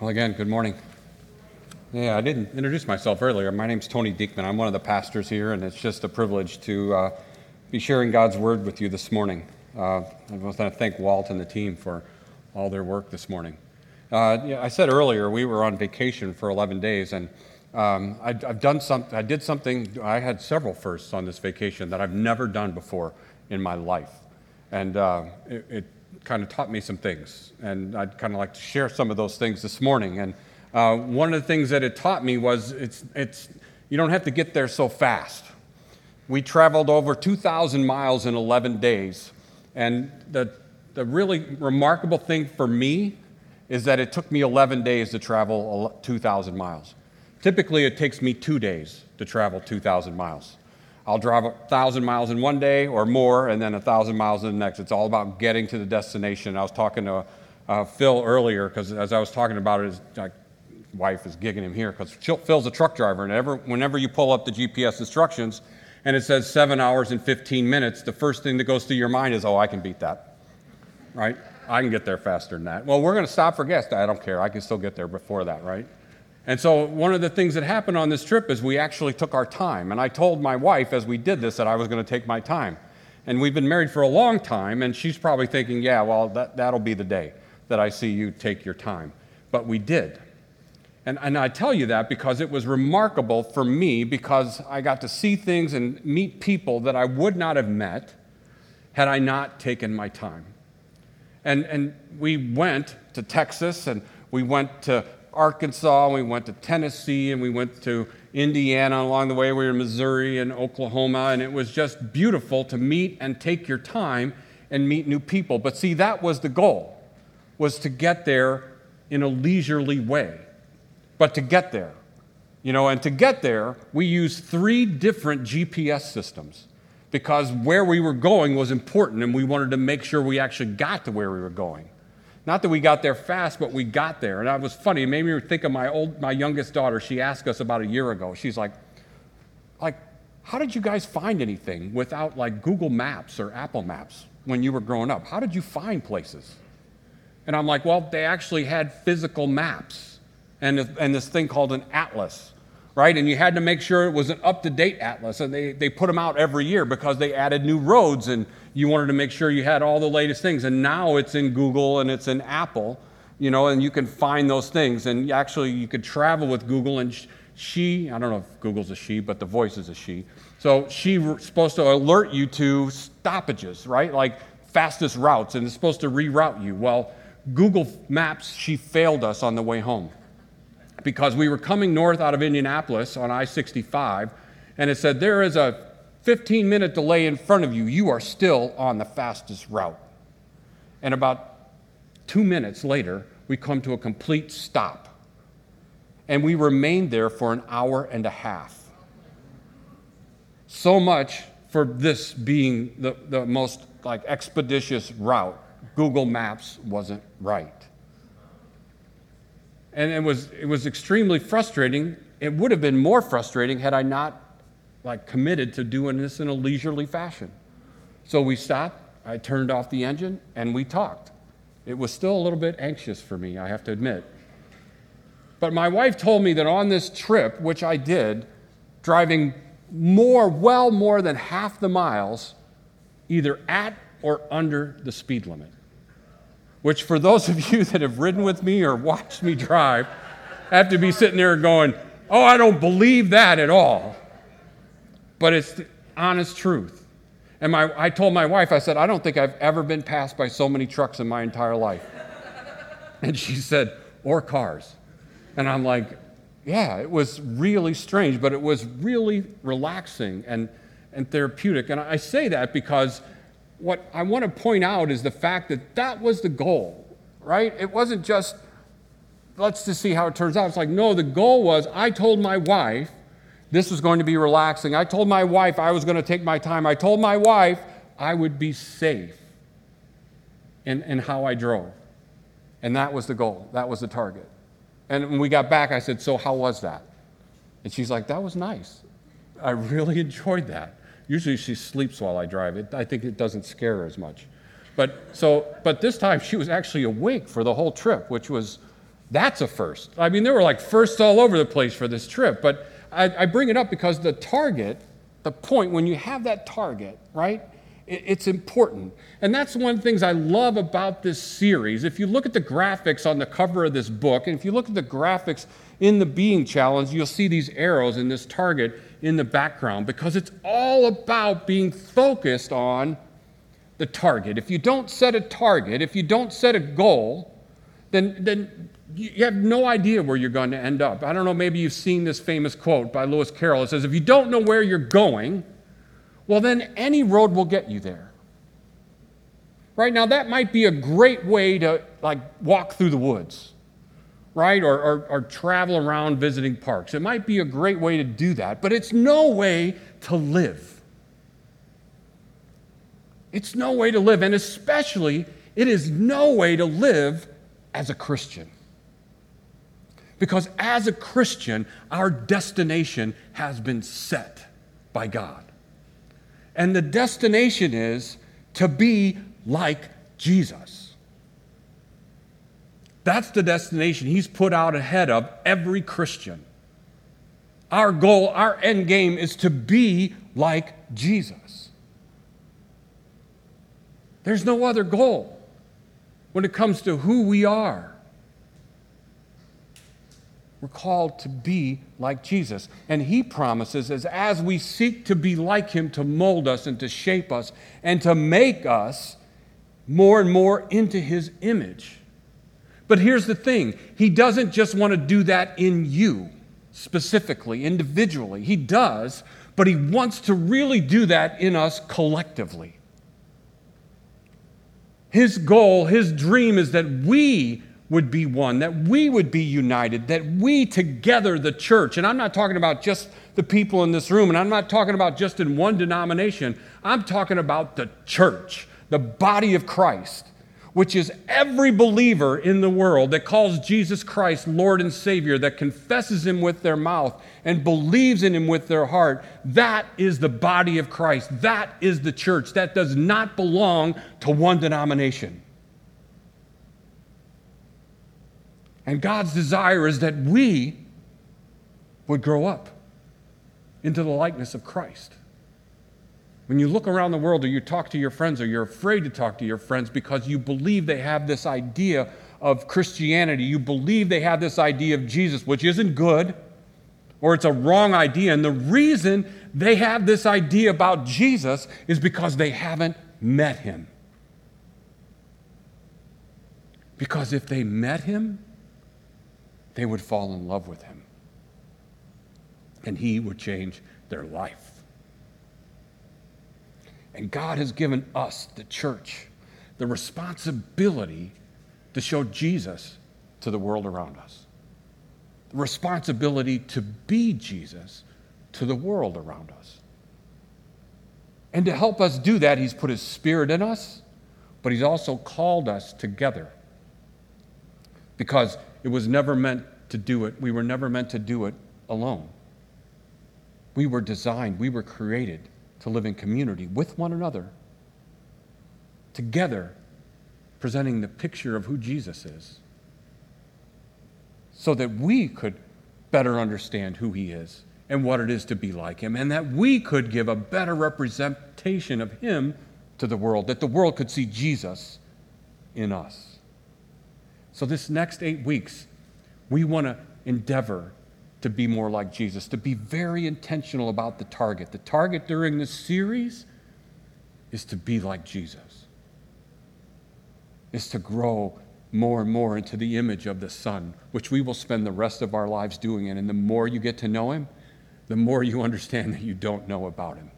Well, again, good morning. Yeah, I didn't introduce myself earlier. My name's Tony Diekman. I'm one of the pastors here, and it's just a privilege to uh, be sharing God's word with you this morning. Uh, I want to thank Walt and the team for all their work this morning. Uh, yeah, I said earlier we were on vacation for 11 days, and um, I, have done some, I did something. I had several firsts on this vacation that I've never done before in my life, and uh, it, it kind of taught me some things. And I'd kind of like to share some of those things this morning. And uh, one of the things that it taught me was it's, it's, you don't have to get there so fast. We traveled over 2,000 miles in 11 days. And the, the really remarkable thing for me is that it took me 11 days to travel 2,000 miles. Typically, it takes me two days to travel 2,000 miles. I'll drive a thousand miles in one day or more, and then a thousand miles in the next. It's all about getting to the destination. I was talking to uh, Phil earlier because as I was talking about it, his wife is gigging him here because Phil's a truck driver, and ever, whenever you pull up the GPS instructions and it says seven hours and 15 minutes, the first thing that goes through your mind is, "Oh, I can beat that." Right? I can get there faster than that. Well, we're going to stop for gas. I don't care. I can still get there before that, right? And so, one of the things that happened on this trip is we actually took our time. And I told my wife as we did this that I was going to take my time. And we've been married for a long time, and she's probably thinking, yeah, well, that, that'll be the day that I see you take your time. But we did. And, and I tell you that because it was remarkable for me because I got to see things and meet people that I would not have met had I not taken my time. And, and we went to Texas and we went to Arkansas, we went to Tennessee, and we went to Indiana. Along the way, we were in Missouri and Oklahoma, and it was just beautiful to meet and take your time and meet new people. But see, that was the goal, was to get there in a leisurely way. But to get there, you know, and to get there, we used three different GPS systems because where we were going was important, and we wanted to make sure we actually got to where we were going. Not that we got there fast, but we got there. And it was funny. It made me think of my old, my youngest daughter. She asked us about a year ago. She's like, like, how did you guys find anything without like Google Maps or Apple Maps when you were growing up? How did you find places? And I'm like, well, they actually had physical maps and, and this thing called an atlas, right? And you had to make sure it was an up to date atlas. And they, they put them out every year because they added new roads and you wanted to make sure you had all the latest things. And now it's in Google and it's in Apple, you know, and you can find those things. And actually, you could travel with Google. And she, I don't know if Google's a she, but the voice is a she. So she's supposed to alert you to stoppages, right? Like fastest routes, and it's supposed to reroute you. Well, Google Maps, she failed us on the way home because we were coming north out of Indianapolis on I 65, and it said there is a 15 minute delay in front of you, you are still on the fastest route. And about two minutes later, we come to a complete stop. And we remained there for an hour and a half. So much for this being the, the most like expeditious route. Google Maps wasn't right. And it was, it was extremely frustrating. It would have been more frustrating had I not like committed to doing this in a leisurely fashion. So we stopped, I turned off the engine, and we talked. It was still a little bit anxious for me, I have to admit. But my wife told me that on this trip, which I did, driving more, well more than half the miles, either at or under the speed limit. Which, for those of you that have ridden with me or watched me drive, have to be sitting there going, Oh, I don't believe that at all but it's the honest truth. And my, I told my wife, I said, I don't think I've ever been passed by so many trucks in my entire life. and she said, or cars. And I'm like, yeah, it was really strange, but it was really relaxing and, and therapeutic. And I say that because what I want to point out is the fact that that was the goal, right? It wasn't just, let's just see how it turns out. It's like, no, the goal was I told my wife, this was going to be relaxing. I told my wife I was going to take my time. I told my wife I would be safe in, in how I drove. And that was the goal, that was the target. And when we got back, I said, So, how was that? And she's like, That was nice. I really enjoyed that. Usually she sleeps while I drive. It, I think it doesn't scare her as much. But, so, but this time she was actually awake for the whole trip, which was That's a first. I mean, there were like firsts all over the place for this trip, but I, I bring it up because the target, the point, when you have that target, right, it, it's important. And that's one of the things I love about this series. If you look at the graphics on the cover of this book, and if you look at the graphics in the Being Challenge, you'll see these arrows and this target in the background because it's all about being focused on the target. If you don't set a target, if you don't set a goal, then, then you have no idea where you're going to end up. I don't know, maybe you've seen this famous quote by Lewis Carroll. It says, If you don't know where you're going, well, then any road will get you there. Right now, that might be a great way to like walk through the woods, right? Or, or, or travel around visiting parks. It might be a great way to do that, but it's no way to live. It's no way to live, and especially, it is no way to live as a Christian. Because as a Christian, our destination has been set by God. And the destination is to be like Jesus. That's the destination He's put out ahead of every Christian. Our goal, our end game is to be like Jesus. There's no other goal when it comes to who we are. We're called to be like Jesus. And he promises as as we seek to be like him to mold us and to shape us and to make us more and more into his image. But here's the thing, he doesn't just want to do that in you specifically, individually. He does, but he wants to really do that in us collectively. His goal, his dream is that we would be one, that we would be united, that we together, the church, and I'm not talking about just the people in this room, and I'm not talking about just in one denomination, I'm talking about the church, the body of Christ which is every believer in the world that calls Jesus Christ Lord and Savior, that confesses Him with their mouth and believes in Him with their heart, that is the body of Christ. That is the church. That does not belong to one denomination. And God's desire is that we would grow up into the likeness of Christ. When you look around the world or you talk to your friends or you're afraid to talk to your friends because you believe they have this idea of Christianity, you believe they have this idea of Jesus, which isn't good or it's a wrong idea. And the reason they have this idea about Jesus is because they haven't met him. Because if they met him, they would fall in love with him. And he would change their life. And God has given us, the church, the responsibility to show Jesus to the world around us. The responsibility to be Jesus to the world around us. And to help us do that, He's put His Spirit in us, but He's also called us together. Because it was never meant to do it, we were never meant to do it alone. We were designed, we were created to live in community with one another, together, presenting the picture of who Jesus is, so that we could better understand who he is and what it is to be like him, and that we could give a better representation of him to the world, that the world could see Jesus in us. So, this next eight weeks, we want to endeavor to be more like Jesus, to be very intentional about the target. The target during this series is to be like Jesus, is to grow more and more into the image of the Son, which we will spend the rest of our lives doing. And the more you get to know Him, the more you understand that you don't know about Him.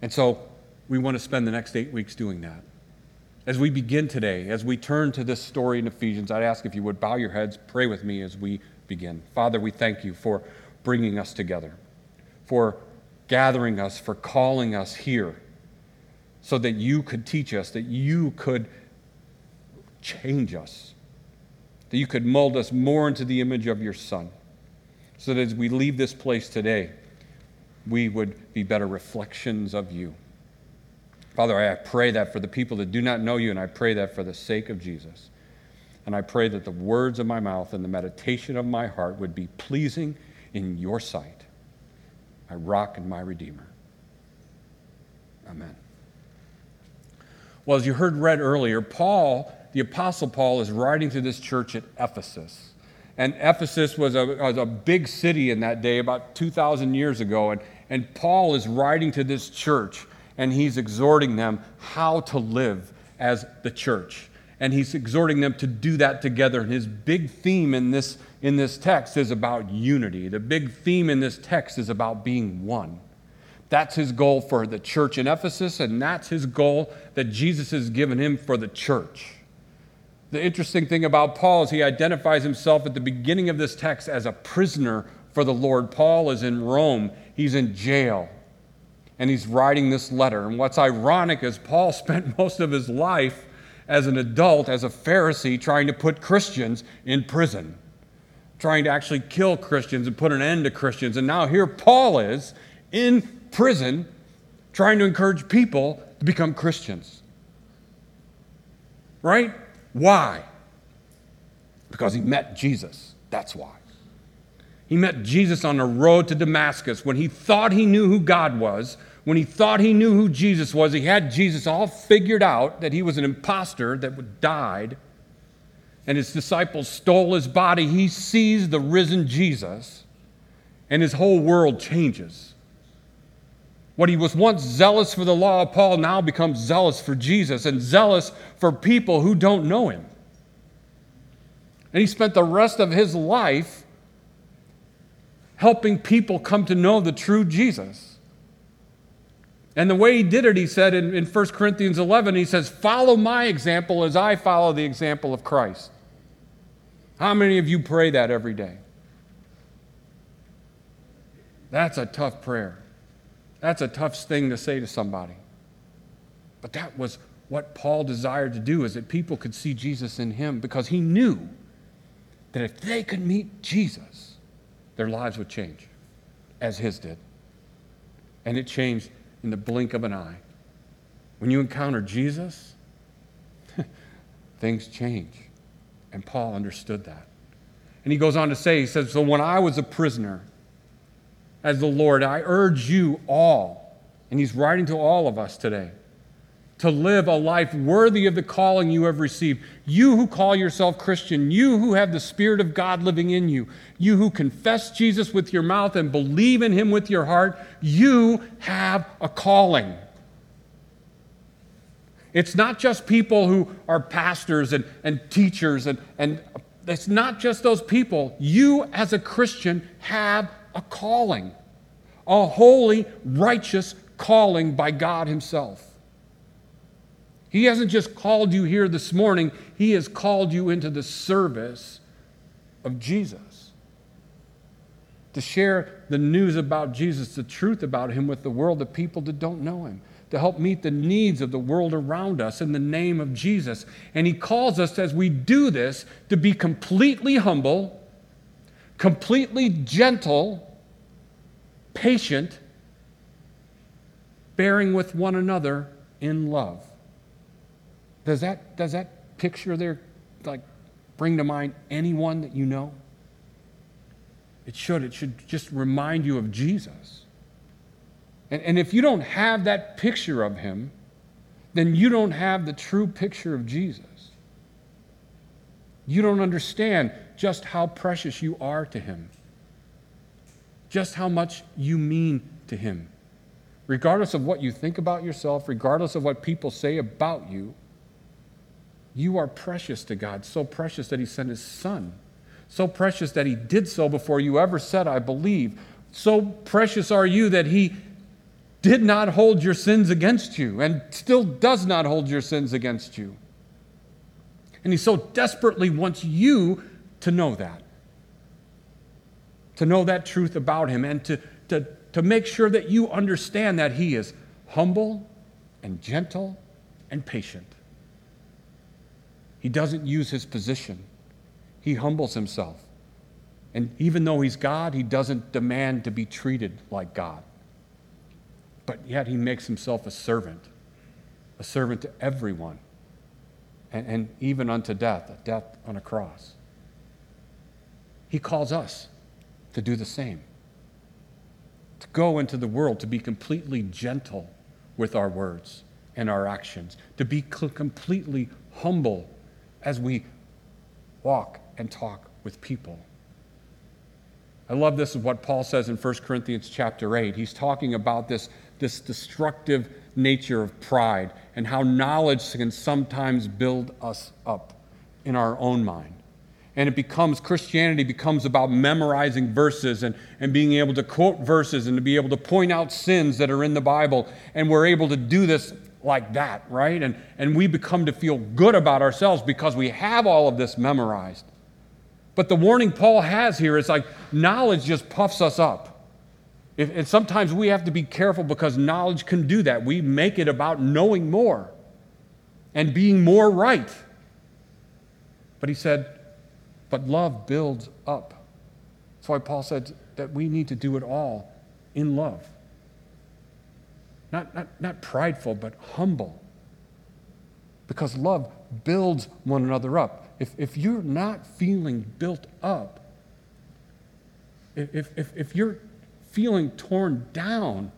And so we want to spend the next eight weeks doing that. As we begin today, as we turn to this story in Ephesians, I'd ask if you would bow your heads, pray with me as we begin. Father, we thank you for bringing us together, for gathering us, for calling us here, so that you could teach us, that you could change us, that you could mold us more into the image of your Son, so that as we leave this place today, we would be better reflections of you. Father, I pray that for the people that do not know you, and I pray that for the sake of Jesus. And I pray that the words of my mouth and the meditation of my heart would be pleasing in your sight, my rock and my redeemer. Amen. Well, as you heard read earlier, Paul, the Apostle Paul, is writing to this church at Ephesus. And Ephesus was a, was a big city in that day, about 2,000 years ago. And, and Paul is writing to this church, and he's exhorting them how to live as the church. And he's exhorting them to do that together. And his big theme in this, in this text is about unity. The big theme in this text is about being one. That's his goal for the church in Ephesus, and that's his goal that Jesus has given him for the church. The interesting thing about Paul is he identifies himself at the beginning of this text as a prisoner for the Lord. Paul is in Rome, he's in jail, and he's writing this letter. And what's ironic is Paul spent most of his life as an adult, as a Pharisee, trying to put Christians in prison, trying to actually kill Christians and put an end to Christians. And now here Paul is in prison trying to encourage people to become Christians. Right? Why? Because he met Jesus. That's why. He met Jesus on the road to Damascus when he thought he knew who God was, when he thought he knew who Jesus was. He had Jesus all figured out that he was an impostor that died, and his disciples stole his body. He sees the risen Jesus, and his whole world changes. What he was once zealous for the law of Paul now becomes zealous for Jesus and zealous for people who don't know him. And he spent the rest of his life helping people come to know the true Jesus. And the way he did it, he said in, in 1 Corinthians 11, he says, Follow my example as I follow the example of Christ. How many of you pray that every day? That's a tough prayer. That's a tough thing to say to somebody. But that was what Paul desired to do is that people could see Jesus in him because he knew that if they could meet Jesus, their lives would change as his did. And it changed in the blink of an eye. When you encounter Jesus, things change. And Paul understood that. And he goes on to say, he says, So when I was a prisoner, as the Lord, I urge you all, and he's writing to all of us today, to live a life worthy of the calling you have received. You who call yourself Christian, you who have the Spirit of God living in you, you who confess Jesus with your mouth and believe in him with your heart, you have a calling. It's not just people who are pastors and, and teachers, and, and it's not just those people. You, as a Christian, have a calling, a holy, righteous calling by God Himself. He hasn't just called you here this morning, He has called you into the service of Jesus. To share the news about Jesus, the truth about Him with the world, the people that don't know Him to help meet the needs of the world around us in the name of Jesus. And He calls us, as we do this, to be completely humble completely gentle, patient, bearing with one another in love. Does that, does that picture there like bring to mind anyone that you know? It should. It should just remind you of Jesus. And, and if you don't have that picture of him, then you don't have the true picture of Jesus. You don't understand just how precious you are to Him, just how much you mean to Him. Regardless of what you think about yourself, regardless of what people say about you, you are precious to God, so precious that He sent His Son, so precious that He did so before you ever said, I believe. So precious are you that He did not hold your sins against you and still does not hold your sins against you. And He so desperately wants you to know that. To know that truth about him and to, to, to make sure that you understand that he is humble and gentle and patient. He doesn't use his position, he humbles himself. And even though he's God, he doesn't demand to be treated like God. But yet he makes himself a servant, a servant to everyone and, and even unto death, a death on a cross. He calls us to do the same, to go into the world, to be completely gentle with our words and our actions, to be completely humble as we walk and talk with people. I love this is what Paul says in 1 Corinthians chapter 8. He's talking about this, this destructive nature of pride and how knowledge can sometimes build us up in our own mind. And it becomes, Christianity becomes about memorizing verses and, and being able to quote verses and to be able to point out sins that are in the Bible. And we're able to do this like that, right? And, and we become to feel good about ourselves because we have all of this memorized. But the warning Paul has here is like knowledge just puffs us up. If, and sometimes we have to be careful because knowledge can do that. We make it about knowing more and being more right. But he said, but love builds up. That's why Paul said that we need to do it all in love. Not, not, not prideful, but humble. Because love builds one another up. If, if you're not feeling built up, if, if, if you're feeling torn down,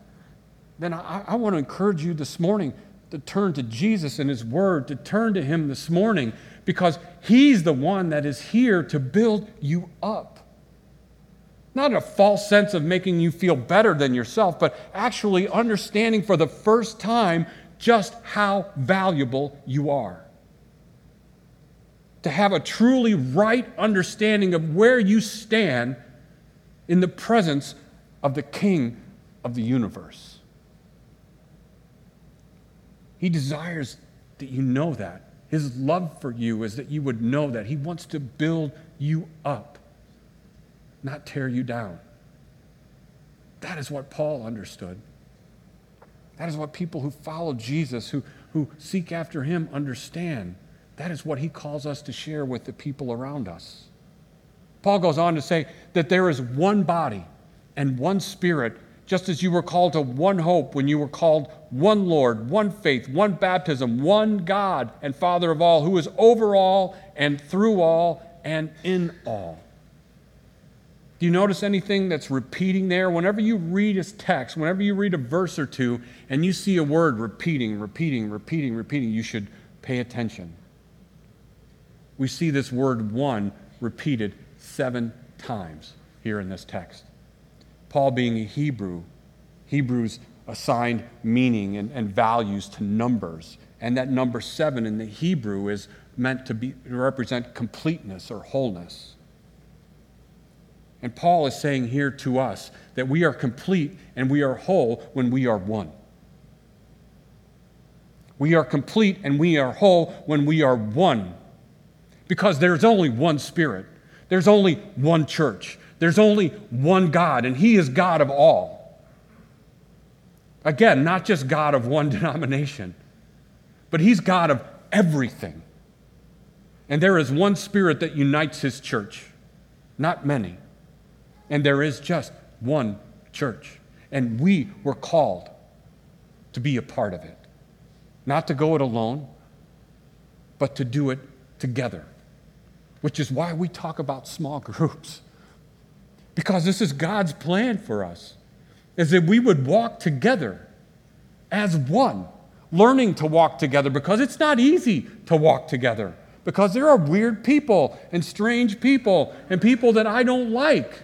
then I, I want to encourage you this morning to turn to Jesus and His Word, to turn to Him this morning, because He's the one that is here to build you up. Not a false sense of making you feel better than yourself, but actually understanding for the first time just how valuable you are. To have a truly right understanding of where you stand in the presence of the King of the universe. He desires that you know that. His love for you is that you would know that. He wants to build you up, not tear you down. That is what Paul understood. That is what people who follow Jesus, who, who seek after him, understand. That is what he calls us to share with the people around us. Paul goes on to say that there is one body and one Spirit, just as you were called to one hope when you were called one Lord, one faith, one baptism, one God and Father of all, who is over all and through all and in all. Do you notice anything that's repeating there? Whenever you read his text, whenever you read a verse or two and you see a word repeating, repeating, repeating, repeating, you should pay attention. We see this word one repeated seven times here in this text. Paul being a Hebrew, Hebrews assigned meaning and, and values to numbers. And that number seven in the Hebrew is meant to, be, to represent completeness or wholeness. And Paul is saying here to us that we are complete and we are whole when we are one. We are complete and we are whole when we are one. Because there's only one Spirit, there's only one church, there's only one God, and He is God of all. Again, not just God of one denomination, but He's God of everything. And there is one Spirit that unites His church, not many. And there is just one church. And we were called to be a part of it. Not to go it alone, but to do it together, which is why we talk about small groups. Because this is God's plan for us, is that we would walk together as one, learning to walk together because it's not easy to walk together. Because there are weird people and strange people and people that I don't like.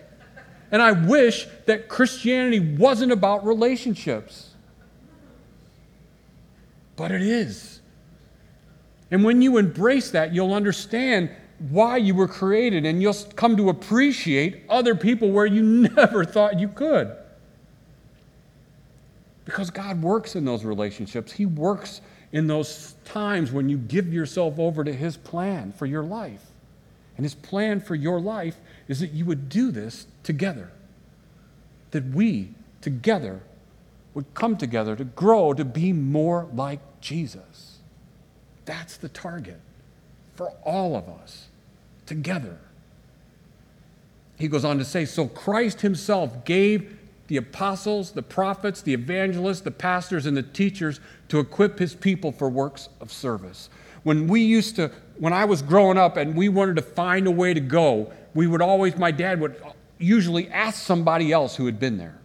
And I wish that Christianity wasn't about relationships. But it is. And when you embrace that, you'll understand why you were created, and you'll come to appreciate other people where you never thought you could. Because God works in those relationships, He works in those times when you give yourself over to His plan for your life. And His plan for your life is that you would do this together. That we together would come together to grow to be more like Jesus. That's the target for all of us together. He goes on to say, So Christ himself gave the apostles, the prophets, the evangelists, the pastors, and the teachers to equip his people for works of service. When we used to, when I was growing up and we wanted to find a way to go, we would always, my dad would usually ask somebody else who had been there.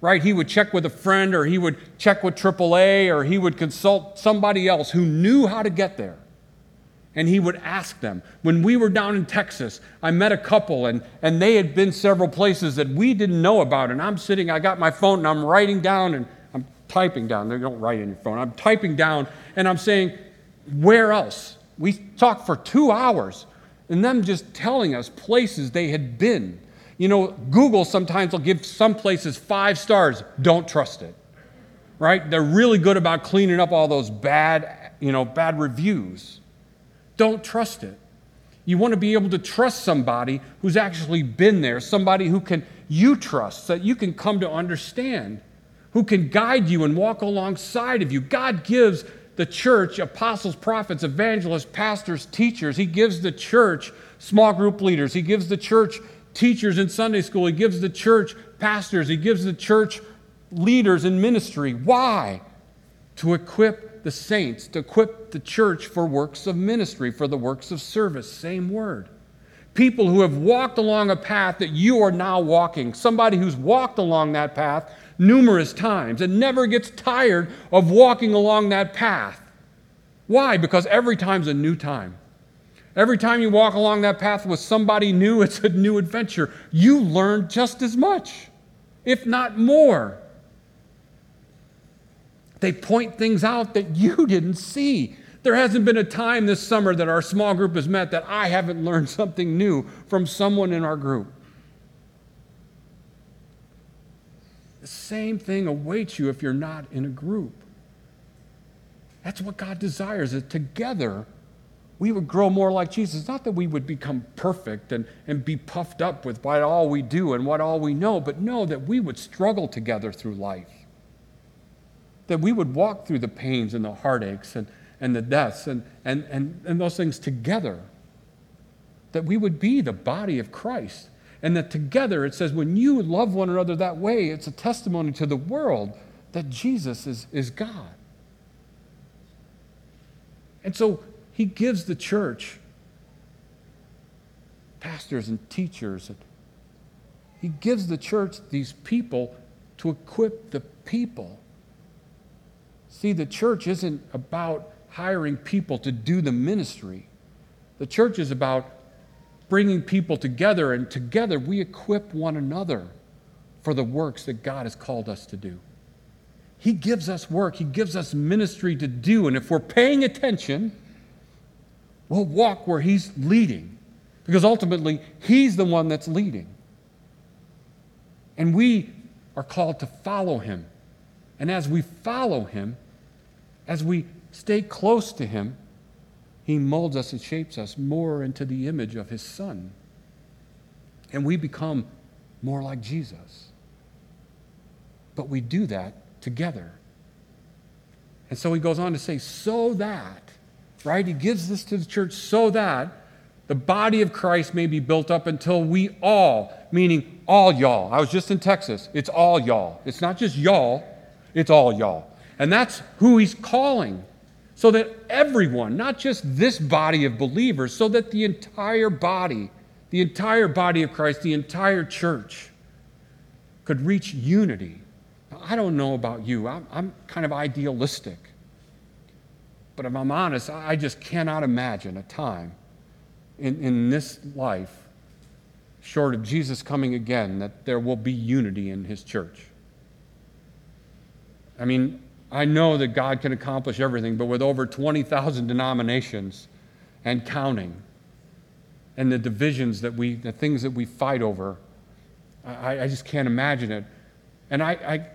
Right? He would check with a friend or he would check with AAA or he would consult somebody else who knew how to get there. And he would ask them. When we were down in Texas, I met a couple and, and they had been several places that we didn't know about. And I'm sitting, I got my phone and I'm writing down and I'm typing down. They don't write in your phone. I'm typing down and I'm saying, where else? We talked for two hours and them just telling us places they had been. You know, Google sometimes will give some places five stars. Don't trust it. Right? They're really good about cleaning up all those bad, you know, bad reviews. Don't trust it. You want to be able to trust somebody who's actually been there, somebody who can you trust, that you can come to understand, who can guide you and walk alongside of you. God gives the church apostles, prophets, evangelists, pastors, teachers. He gives the church small group leaders. He gives the church teachers in Sunday school. He gives the church pastors. He gives the church leaders in ministry. Why? To equip the saints, to equip the church for works of ministry, for the works of service. Same word. People who have walked along a path that you are now walking, somebody who's walked along that path numerous times and never gets tired of walking along that path. Why? Because every time's a new time. Every time you walk along that path with somebody new, it's a new adventure. You learn just as much, if not more. They point things out that you didn't see. There hasn't been a time this summer that our small group has met that I haven't learned something new from someone in our group. The same thing awaits you if you're not in a group. That's what God desires, that together we would grow more like Jesus. Not that we would become perfect and, and be puffed up with what all we do and what all we know, but know that we would struggle together through life. That we would walk through the pains and the heartaches and, and the deaths and, and, and, and those things together. That we would be the body of Christ. And that together, it says, when you love one another that way, it's a testimony to the world that Jesus is, is God. And so he gives the church pastors and teachers. And he gives the church these people to equip the people. See, the church isn't about hiring people to do the ministry. The church is about bringing people together, and together we equip one another for the works that God has called us to do. He gives us work, He gives us ministry to do, and if we're paying attention, We'll walk where He's leading because ultimately He's the one that's leading. And we are called to follow Him. And as we follow Him, as we stay close to Him, He molds us and shapes us more into the image of His Son. And we become more like Jesus. But we do that together. And so he goes on to say, so that right? He gives this to the church so that the body of Christ may be built up until we all, meaning all y'all. I was just in Texas. It's all y'all. It's not just y'all, it's all y'all. And that's who he's calling. So that everyone, not just this body of believers, so that the entire body, the entire body of Christ, the entire church could reach unity. Now, I don't know about you, I'm, I'm kind of idealistic. But if I'm honest, I just cannot imagine a time in, in this life, short of Jesus coming again, that there will be unity in his church. I mean, I know that God can accomplish everything, but with over 20,000 denominations and counting, and the divisions that we, the things that we fight over, I, I just can't imagine it. And I, I,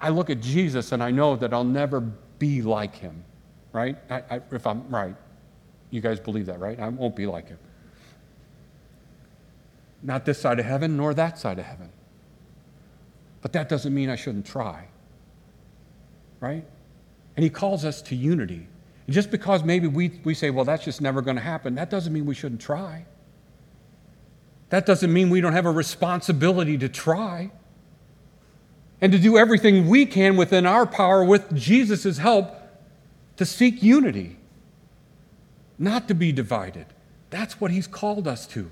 I look at Jesus and I know that I'll never be like him, right? I, if I'm right, you guys believe that, right? I won't be like him. Not this side of heaven, nor that side of heaven. But that doesn't mean I shouldn't try, right? And he calls us to unity. And just because maybe we, we say, well, that's just never going to happen, that doesn't mean we shouldn't try. That doesn't mean we don't have a responsibility to try and to do everything we can within our power with Jesus' help to seek unity, not to be divided. That's what He's called us to.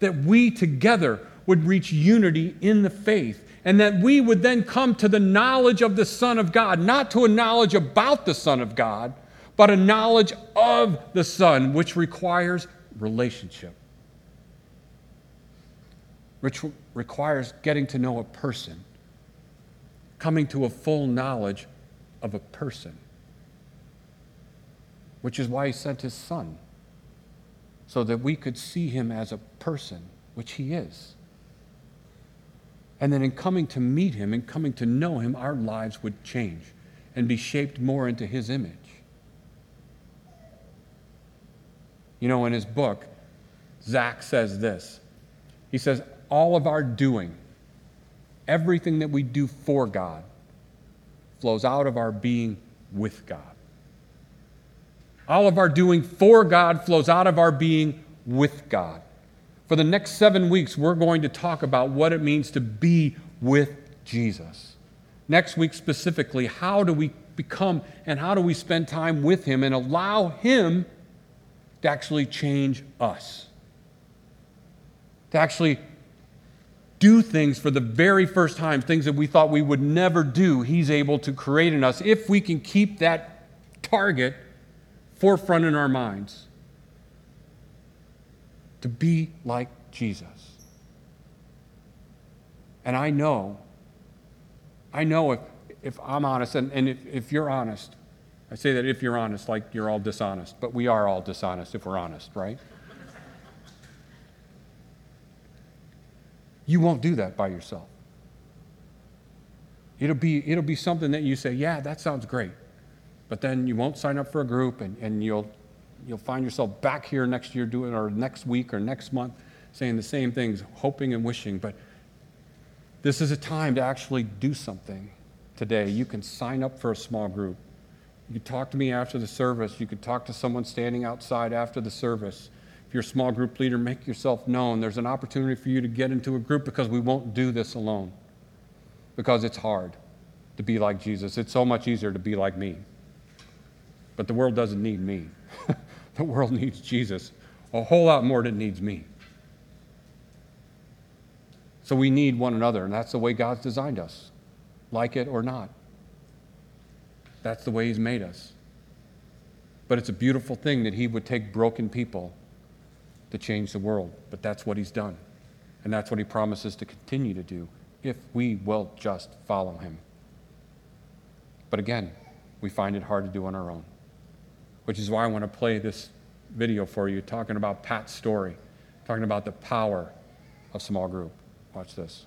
That we together would reach unity in the faith, and that we would then come to the knowledge of the Son of God, not to a knowledge about the Son of God, but a knowledge of the Son, which requires relationship, which requires getting to know a person, coming to a full knowledge of a person, which is why He sent His Son, so that we could see Him as a person, which He is. And then in coming to meet Him and coming to know Him, our lives would change and be shaped more into His image. You know, in his book, Zach says this. He says, All of our doing, everything that we do for God, flows out of our being with God. All of our doing for God flows out of our being with God. For the next seven weeks, we're going to talk about what it means to be with Jesus. Next week, specifically, how do we become and how do we spend time with Him and allow Him to actually change us, to actually do things for the very first time, things that we thought we would never do, He's able to create in us if we can keep that target forefront in our minds to be like Jesus. And I know, I know if, if I'm honest, and, and if, if you're honest, I say that if you're honest, like you're all dishonest, but we are all dishonest if we're honest, right? You won't do that by yourself. It'll be, it'll be something that you say, yeah, that sounds great. But then you won't sign up for a group and, and you'll, you'll find yourself back here next year doing, or next week or next month saying the same things, hoping and wishing. But this is a time to actually do something today. You can sign up for a small group. You could talk to me after the service. You could talk to someone standing outside after the service. If you're a small group leader, make yourself known. There's an opportunity for you to get into a group because we won't do this alone. Because it's hard to be like Jesus. It's so much easier to be like me. But the world doesn't need me. the world needs Jesus a whole lot more than it needs me. So we need one another, and that's the way God's designed us, like it or not. That's the way He's made us. But it's a beautiful thing that He would take broken people to change the world. But that's what He's done. And that's what He promises to continue to do if we will just follow Him. But again, we find it hard to do on our own, which is why I want to play this video for you talking about Pat's story, talking about the power of small group. Watch this.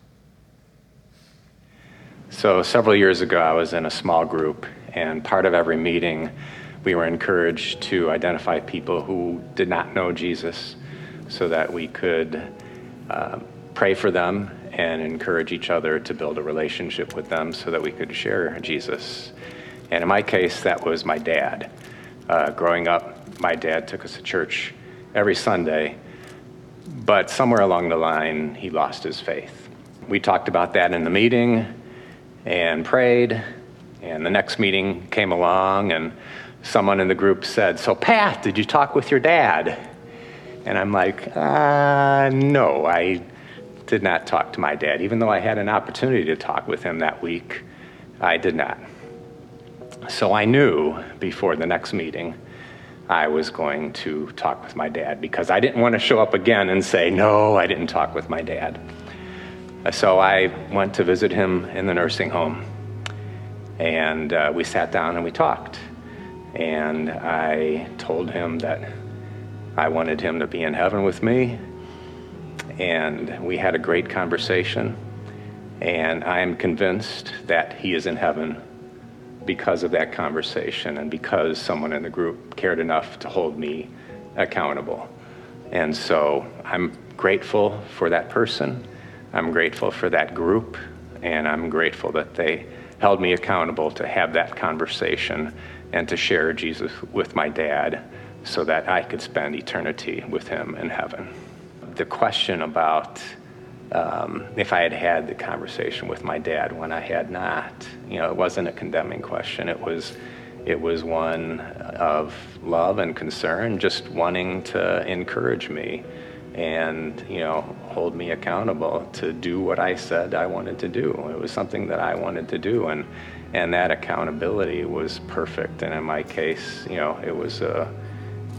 So, several years ago, I was in a small group, and part of every meeting, we were encouraged to identify people who did not know Jesus so that we could uh, pray for them and encourage each other to build a relationship with them so that we could share Jesus. And in my case, that was my dad. Uh, growing up, my dad took us to church every Sunday, but somewhere along the line, he lost his faith. We talked about that in the meeting and prayed. And the next meeting came along, and someone in the group said, So, Pat, did you talk with your dad? And I'm like, uh, No, I did not talk to my dad. Even though I had an opportunity to talk with him that week, I did not. So I knew before the next meeting I was going to talk with my dad because I didn't want to show up again and say, No, I didn't talk with my dad. So I went to visit him in the nursing home. And uh, we sat down and we talked. And I told him that I wanted him to be in heaven with me. And we had a great conversation. And I am convinced that he is in heaven because of that conversation and because someone in the group cared enough to hold me accountable. And so I'm grateful for that person. I'm grateful for that group, and I'm grateful that they held me accountable to have that conversation and to share Jesus with my dad so that I could spend eternity with him in heaven. The question about um, if I had had the conversation with my dad when I had not, you know, it wasn't a condemning question. It was, it was one of love and concern, just wanting to encourage me and you know hold me accountable to do what I said I wanted to do. It was something that I wanted to do, and and that accountability was perfect. And in my case, you know, it was a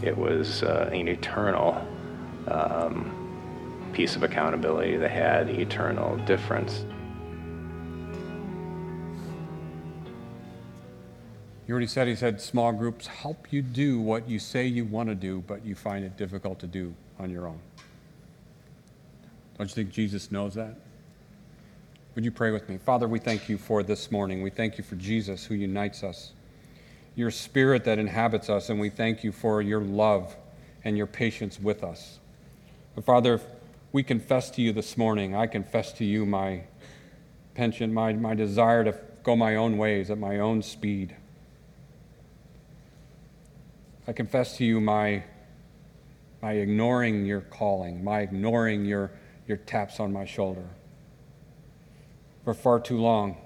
it was uh, an eternal um, piece of accountability that had eternal difference. You already said he said small groups help you do what you say you want to do, but you find it difficult to do on your own. Don't you think Jesus knows that? Would you pray with me? Father, we thank you for this morning. We thank you for Jesus who unites us, your spirit that inhabits us, and we thank you for your love and your patience with us. But Father, we confess to you this morning, I confess to you my penchant, my, my desire to go my own ways at my own speed. I confess to you my, my ignoring your calling, my ignoring your, your taps on my shoulder. For far too long,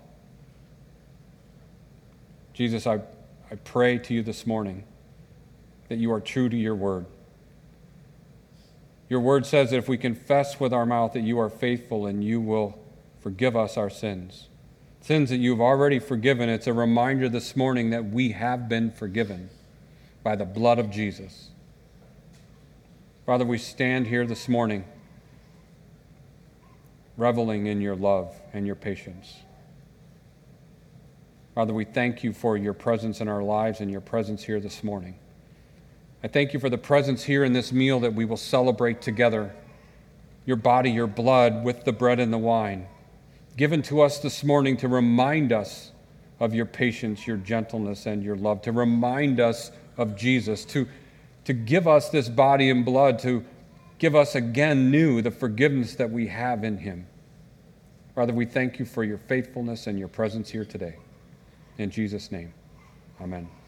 Jesus, I, I pray to you this morning that you are true to your word. Your word says that if we confess with our mouth that you are faithful and you will forgive us our sins, sins that you've already forgiven, it's a reminder this morning that we have been forgiven by the blood of Jesus. Father, we stand here this morning reveling in your love and your patience. Father, we thank you for your presence in our lives and your presence here this morning. I thank you for the presence here in this meal that we will celebrate together. Your body, your blood, with the bread and the wine, given to us this morning to remind us of your patience, your gentleness, and your love, to remind us of Jesus, to, to give us this body and blood, to give us again new the forgiveness that we have in Him. Father, we thank you for your faithfulness and your presence here today. In Jesus' name, amen.